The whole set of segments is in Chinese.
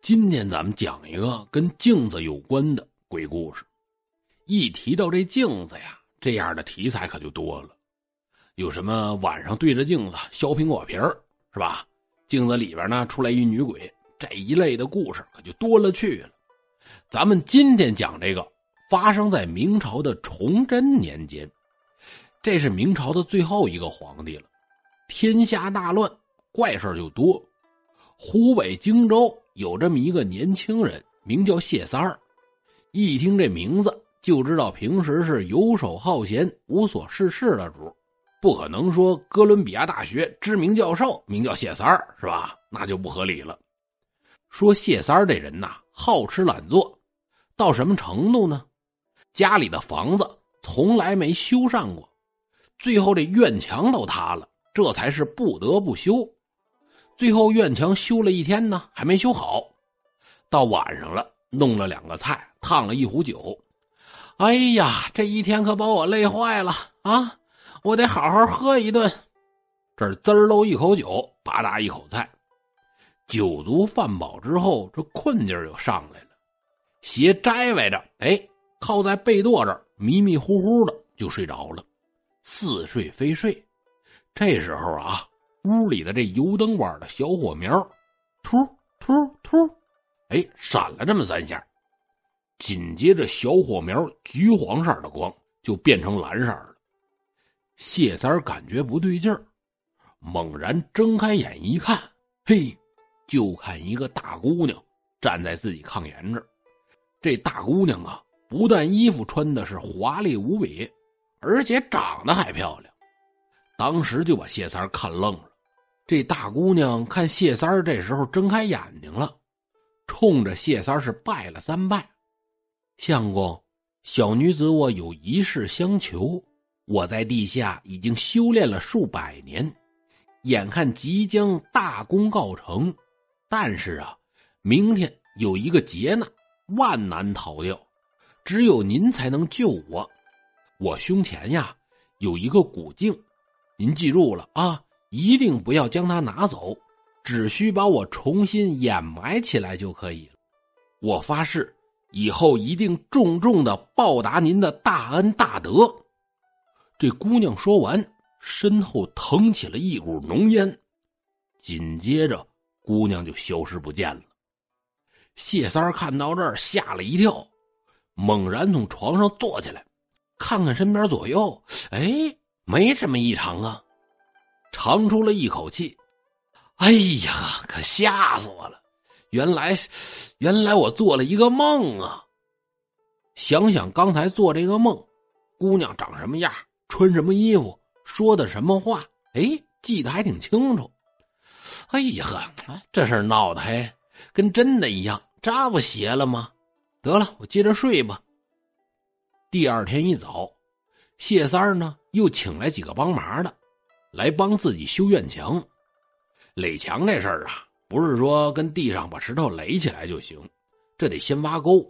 今天咱们讲一个跟镜子有关的鬼故事。一提到这镜子呀，这样的题材可就多了。有什么晚上对着镜子削苹果皮儿，是吧？镜子里边呢出来一女鬼，这一类的故事可就多了去了。咱们今天讲这个，发生在明朝的崇祯年间，这是明朝的最后一个皇帝了，天下大乱，怪事就多。湖北荆州。有这么一个年轻人，名叫谢三儿。一听这名字，就知道平时是游手好闲、无所事事的主，不可能说哥伦比亚大学知名教授名叫谢三儿，是吧？那就不合理了。说谢三儿这人呐，好吃懒做，到什么程度呢？家里的房子从来没修缮过，最后这院墙都塌了，这才是不得不修。最后院墙修了一天呢，还没修好。到晚上了，弄了两个菜，烫了一壶酒。哎呀，这一天可把我累坏了啊！我得好好喝一顿。这滋喽一口酒，吧嗒一口菜，酒足饭饱之后，这困劲儿又上来了。鞋摘歪着，哎，靠在被垛这儿，迷迷糊糊的就睡着了，似睡非睡。这时候啊。屋里的这油灯碗的小火苗，突突突，哎，闪了这么三下，紧接着小火苗橘黄色的光就变成蓝色了。谢三感觉不对劲儿，猛然睁开眼一看，嘿，就看一个大姑娘站在自己炕沿这这大姑娘啊，不但衣服穿的是华丽无比，而且长得还漂亮。当时就把谢三看愣了。这大姑娘看谢三这时候睁开眼睛了，冲着谢三是拜了三拜：“相公，小女子我有一事相求。我在地下已经修炼了数百年，眼看即将大功告成，但是啊，明天有一个劫难，万难逃掉，只有您才能救我。我胸前呀有一个古镜，您记住了啊。”一定不要将它拿走，只需把我重新掩埋起来就可以了。我发誓，以后一定重重的报答您的大恩大德。这姑娘说完，身后腾起了一股浓烟，紧接着姑娘就消失不见了。谢三儿看到这儿，吓了一跳，猛然从床上坐起来，看看身边左右，哎，没什么异常啊。长出了一口气，哎呀，可吓死我了！原来，原来我做了一个梦啊！想想刚才做这个梦，姑娘长什么样，穿什么衣服，说的什么话，哎，记得还挺清楚。哎呀呵，这事闹的还跟真的一样，这不邪了吗？得了，我接着睡吧。第二天一早，谢三儿呢又请来几个帮忙的。来帮自己修院墙，垒墙这事儿啊，不是说跟地上把石头垒起来就行，这得先挖沟，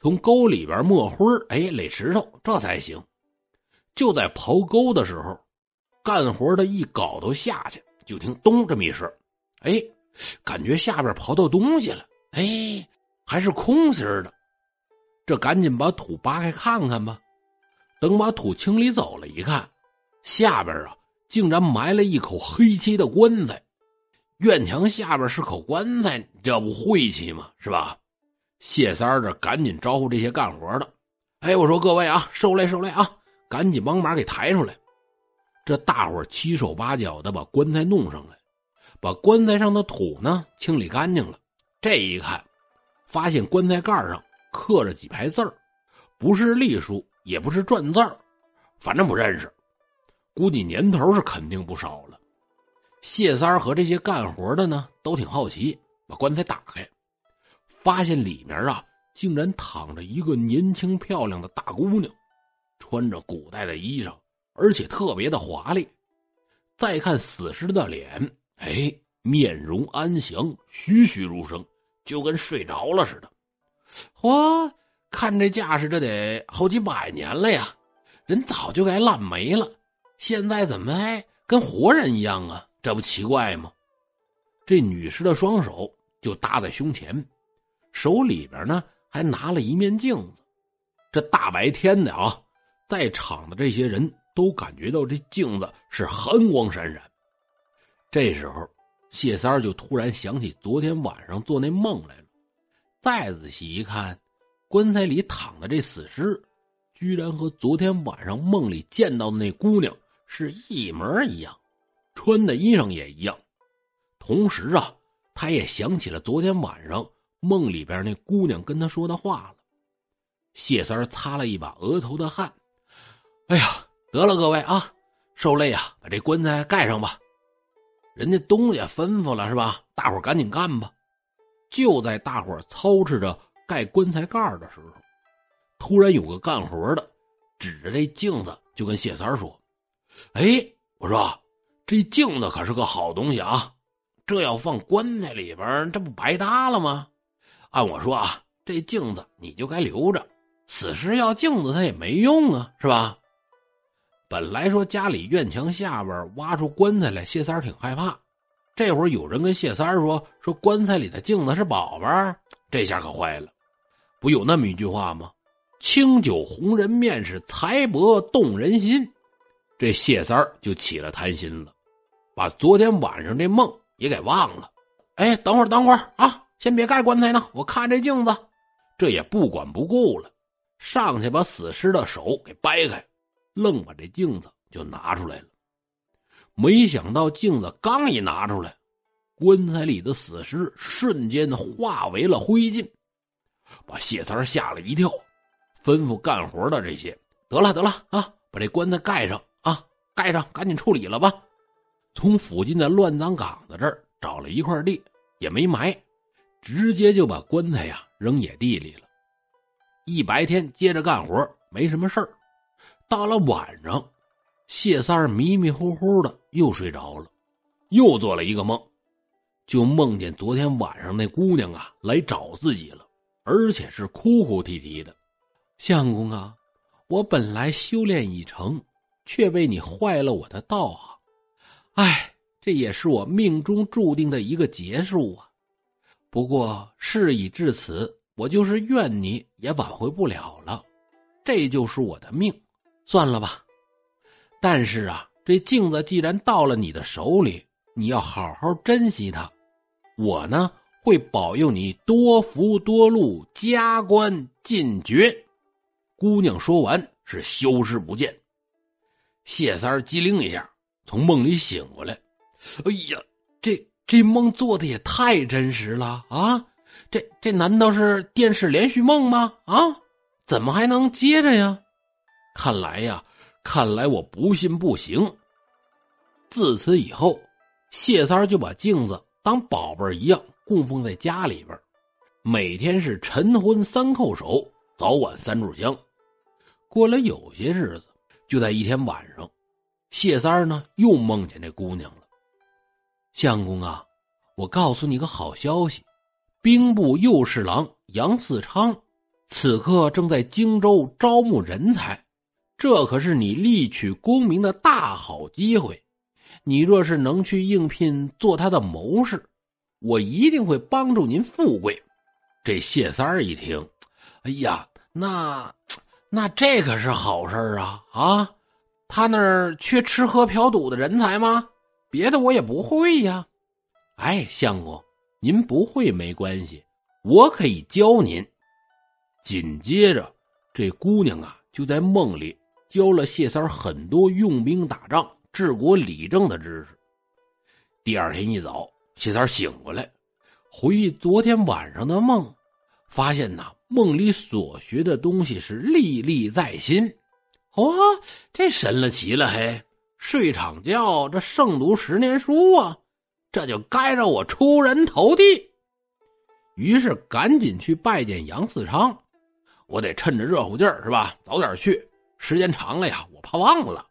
从沟里边抹灰哎，垒石头这才行。就在刨沟的时候，干活的一镐头下去，就听咚这么一声，哎，感觉下边刨到东西了，哎，还是空心的，这赶紧把土扒开看看吧。等把土清理走了，一看，下边啊。竟然埋了一口黑漆的棺材，院墙下边是口棺材，这不晦气吗？是吧？谢三儿这赶紧招呼这些干活的，哎，我说各位啊，受累受累啊，赶紧帮忙给抬出来。这大伙七手八脚的把棺材弄上来，把棺材上的土呢清理干净了。这一看，发现棺材盖上刻着几排字儿，不是隶书，也不是篆字儿，反正不认识。估计年头是肯定不少了。谢三和这些干活的呢，都挺好奇，把棺材打开，发现里面啊，竟然躺着一个年轻漂亮的大姑娘，穿着古代的衣裳，而且特别的华丽。再看死尸的脸，哎，面容安详，栩栩如生，就跟睡着了似的。哇，看这架势，这得好几百年了呀，人早就该烂没了。现在怎么还跟活人一样啊？这不奇怪吗？这女尸的双手就搭在胸前，手里边呢还拿了一面镜子。这大白天的啊，在场的这些人都感觉到这镜子是寒光闪闪。这时候，谢三儿就突然想起昨天晚上做那梦来了。再仔细一看，棺材里躺的这死尸，居然和昨天晚上梦里见到的那姑娘是一模一样，穿的衣裳也一样。同时啊，他也想起了昨天晚上梦里边那姑娘跟他说的话了。谢三擦了一把额头的汗，哎呀，得了，各位啊，受累啊，把这棺材盖上吧。人家东家吩咐了是吧？大伙赶紧干吧。就在大伙操持着盖棺材盖的时候，突然有个干活的指着这镜子就跟谢三说：“哎，我说这镜子可是个好东西啊，这要放棺材里边，这不白搭了吗？按我说啊，这镜子你就该留着。”此时要镜子，他也没用啊，是吧？本来说家里院墙下边挖出棺材来，谢三挺害怕。这会儿有人跟谢三说：“说棺材里的镜子是宝贝这下可坏了。不有那么一句话吗？清酒红人面是财帛动人心。这谢三就起了贪心了，把昨天晚上这梦也给忘了。哎，等会儿，等会儿啊，先别盖棺材呢，我看这镜子。这也不管不顾了。上去把死尸的手给掰开，愣把这镜子就拿出来了。没想到镜子刚一拿出来，棺材里的死尸瞬间化为了灰烬，把谢三吓了一跳，吩咐干活的这些：“得了得了啊，把这棺材盖上，盖上，赶紧处理了吧。”从附近的乱葬岗子这儿找了一块地，也没埋，直接就把棺材呀扔野地里了。一白天接着干活，没什么事儿。到了晚上，谢三儿迷迷糊糊的又睡着了，又做了一个梦，就梦见昨天晚上那姑娘啊来找自己了，而且是哭哭啼啼的。相公啊，我本来修炼已成，却被你坏了我的道行，唉，这也是我命中注定的一个劫数啊。不过事已至此。我就是怨你也挽回不了了，这就是我的命，算了吧。但是啊，这镜子既然到了你的手里，你要好好珍惜它。我呢，会保佑你多福多禄，加官进爵。姑娘说完是消失不见。谢三儿机灵一下，从梦里醒过来。哎呀，这这梦做的也太真实了啊！这这难道是电视连续梦吗？啊，怎么还能接着呀？看来呀，看来我不信不行。自此以后，谢三儿就把镜子当宝贝一样供奉在家里边，每天是晨昏三叩首，早晚三炷香。过了有些日子，就在一天晚上，谢三儿呢又梦见这姑娘了。相公啊，我告诉你个好消息。兵部右侍郎杨嗣昌，此刻正在荆州招募人才，这可是你立取功名的大好机会。你若是能去应聘做他的谋士，我一定会帮助您富贵。这谢三儿一听，哎呀，那那这可是好事啊！啊，他那儿缺吃喝嫖赌的人才吗？别的我也不会呀。哎，相公。您不会没关系，我可以教您。紧接着，这姑娘啊就在梦里教了谢三很多用兵打仗、治国理政的知识。第二天一早，谢三醒过来，回忆昨天晚上的梦，发现呐梦里所学的东西是历历在心。哦，这神了奇了嘿！睡场觉，这胜读十年书啊！这就该让我出人头地，于是赶紧去拜见杨嗣昌。我得趁着热乎劲儿，是吧？早点去，时间长了呀，我怕忘了。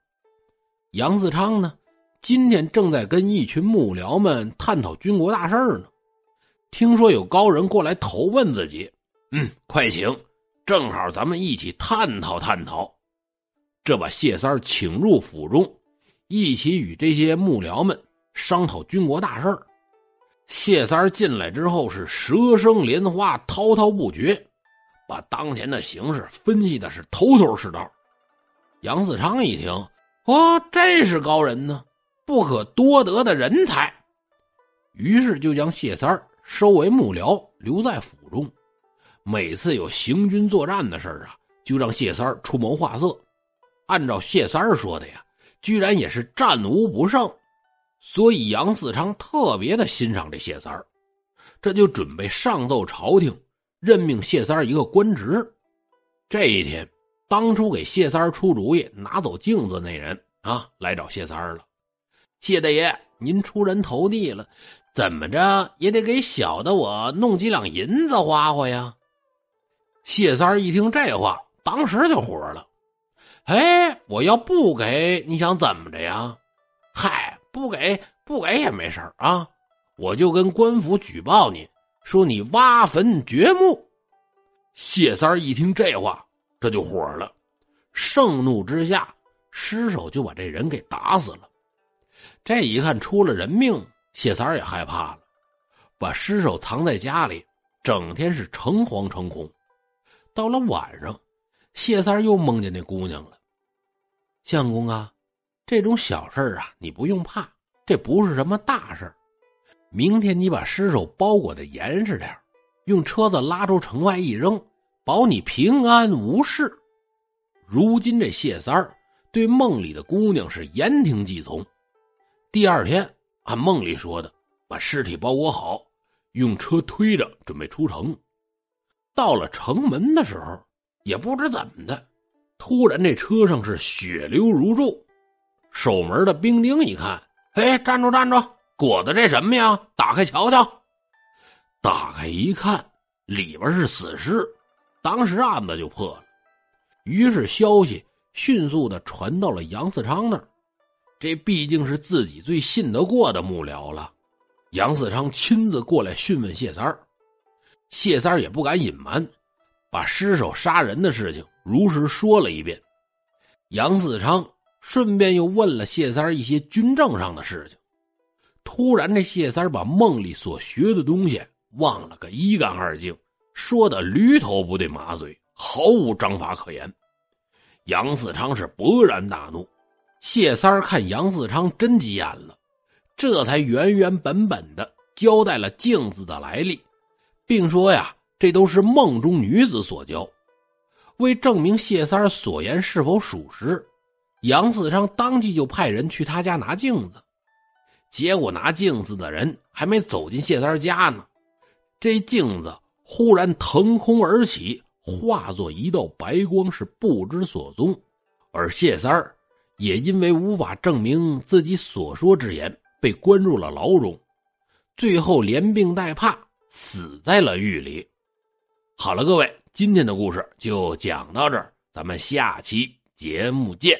杨嗣昌呢，今天正在跟一群幕僚们探讨军国大事呢。听说有高人过来投问自己，嗯，快请，正好咱们一起探讨探讨。这把谢三请入府中，一起与这些幕僚们。商讨军国大事儿，谢三进来之后是舌声莲花，滔滔不绝，把当前的形势分析的是头头是道。杨四昌一听，哦，这是高人呢，不可多得的人才，于是就将谢三收为幕僚，留在府中。每次有行军作战的事啊，就让谢三出谋划策。按照谢三说的呀，居然也是战无不胜。所以杨四昌特别的欣赏这谢三，这就准备上奏朝廷，任命谢三一个官职。这一天，当初给谢三出主意拿走镜子那人啊，来找谢三了。谢大爷，您出人头地了，怎么着也得给小的我弄几两银子花花呀？谢三儿一听这话，当时就火了：“哎，我要不给你想怎么着呀？嗨！”不给不给也没事啊，我就跟官府举报你，说你挖坟掘墓。谢三一听这话，这就火了，盛怒之下，失手就把这人给打死了。这一看出了人命，谢三也害怕了，把尸首藏在家里，整天是诚惶诚恐。到了晚上，谢三又梦见那姑娘了，相公啊。这种小事啊，你不用怕，这不是什么大事明天你把尸首包裹的严实点用车子拉出城外一扔，保你平安无事。如今这谢三对梦里的姑娘是言听计从。第二天按梦里说的，把尸体包裹好，用车推着准备出城。到了城门的时候，也不知怎么的，突然这车上是血流如注。守门的兵丁一看，哎，站住，站住！裹的这什么呀？打开瞧瞧。打开一看，里边是死尸。当时案子就破了。于是消息迅速的传到了杨四昌那儿。这毕竟是自己最信得过的幕僚了。杨四昌亲自过来讯问谢三儿，谢三儿也不敢隐瞒，把失手杀人的事情如实说了一遍。杨四昌。顺便又问了谢三一些军政上的事情。突然，这谢三把梦里所学的东西忘了个一干二净，说的驴头不对马嘴，毫无章法可言。杨四昌是勃然大怒。谢三看杨四昌真急眼了，这才原原本本的交代了镜子的来历，并说呀，这都是梦中女子所教。为证明谢三所言是否属实。杨四昌当即就派人去他家拿镜子，结果拿镜子的人还没走进谢三家呢，这镜子忽然腾空而起，化作一道白光，是不知所踪。而谢三也因为无法证明自己所说之言，被关入了牢中，最后连病带怕死在了狱里。好了，各位，今天的故事就讲到这儿，咱们下期节目见。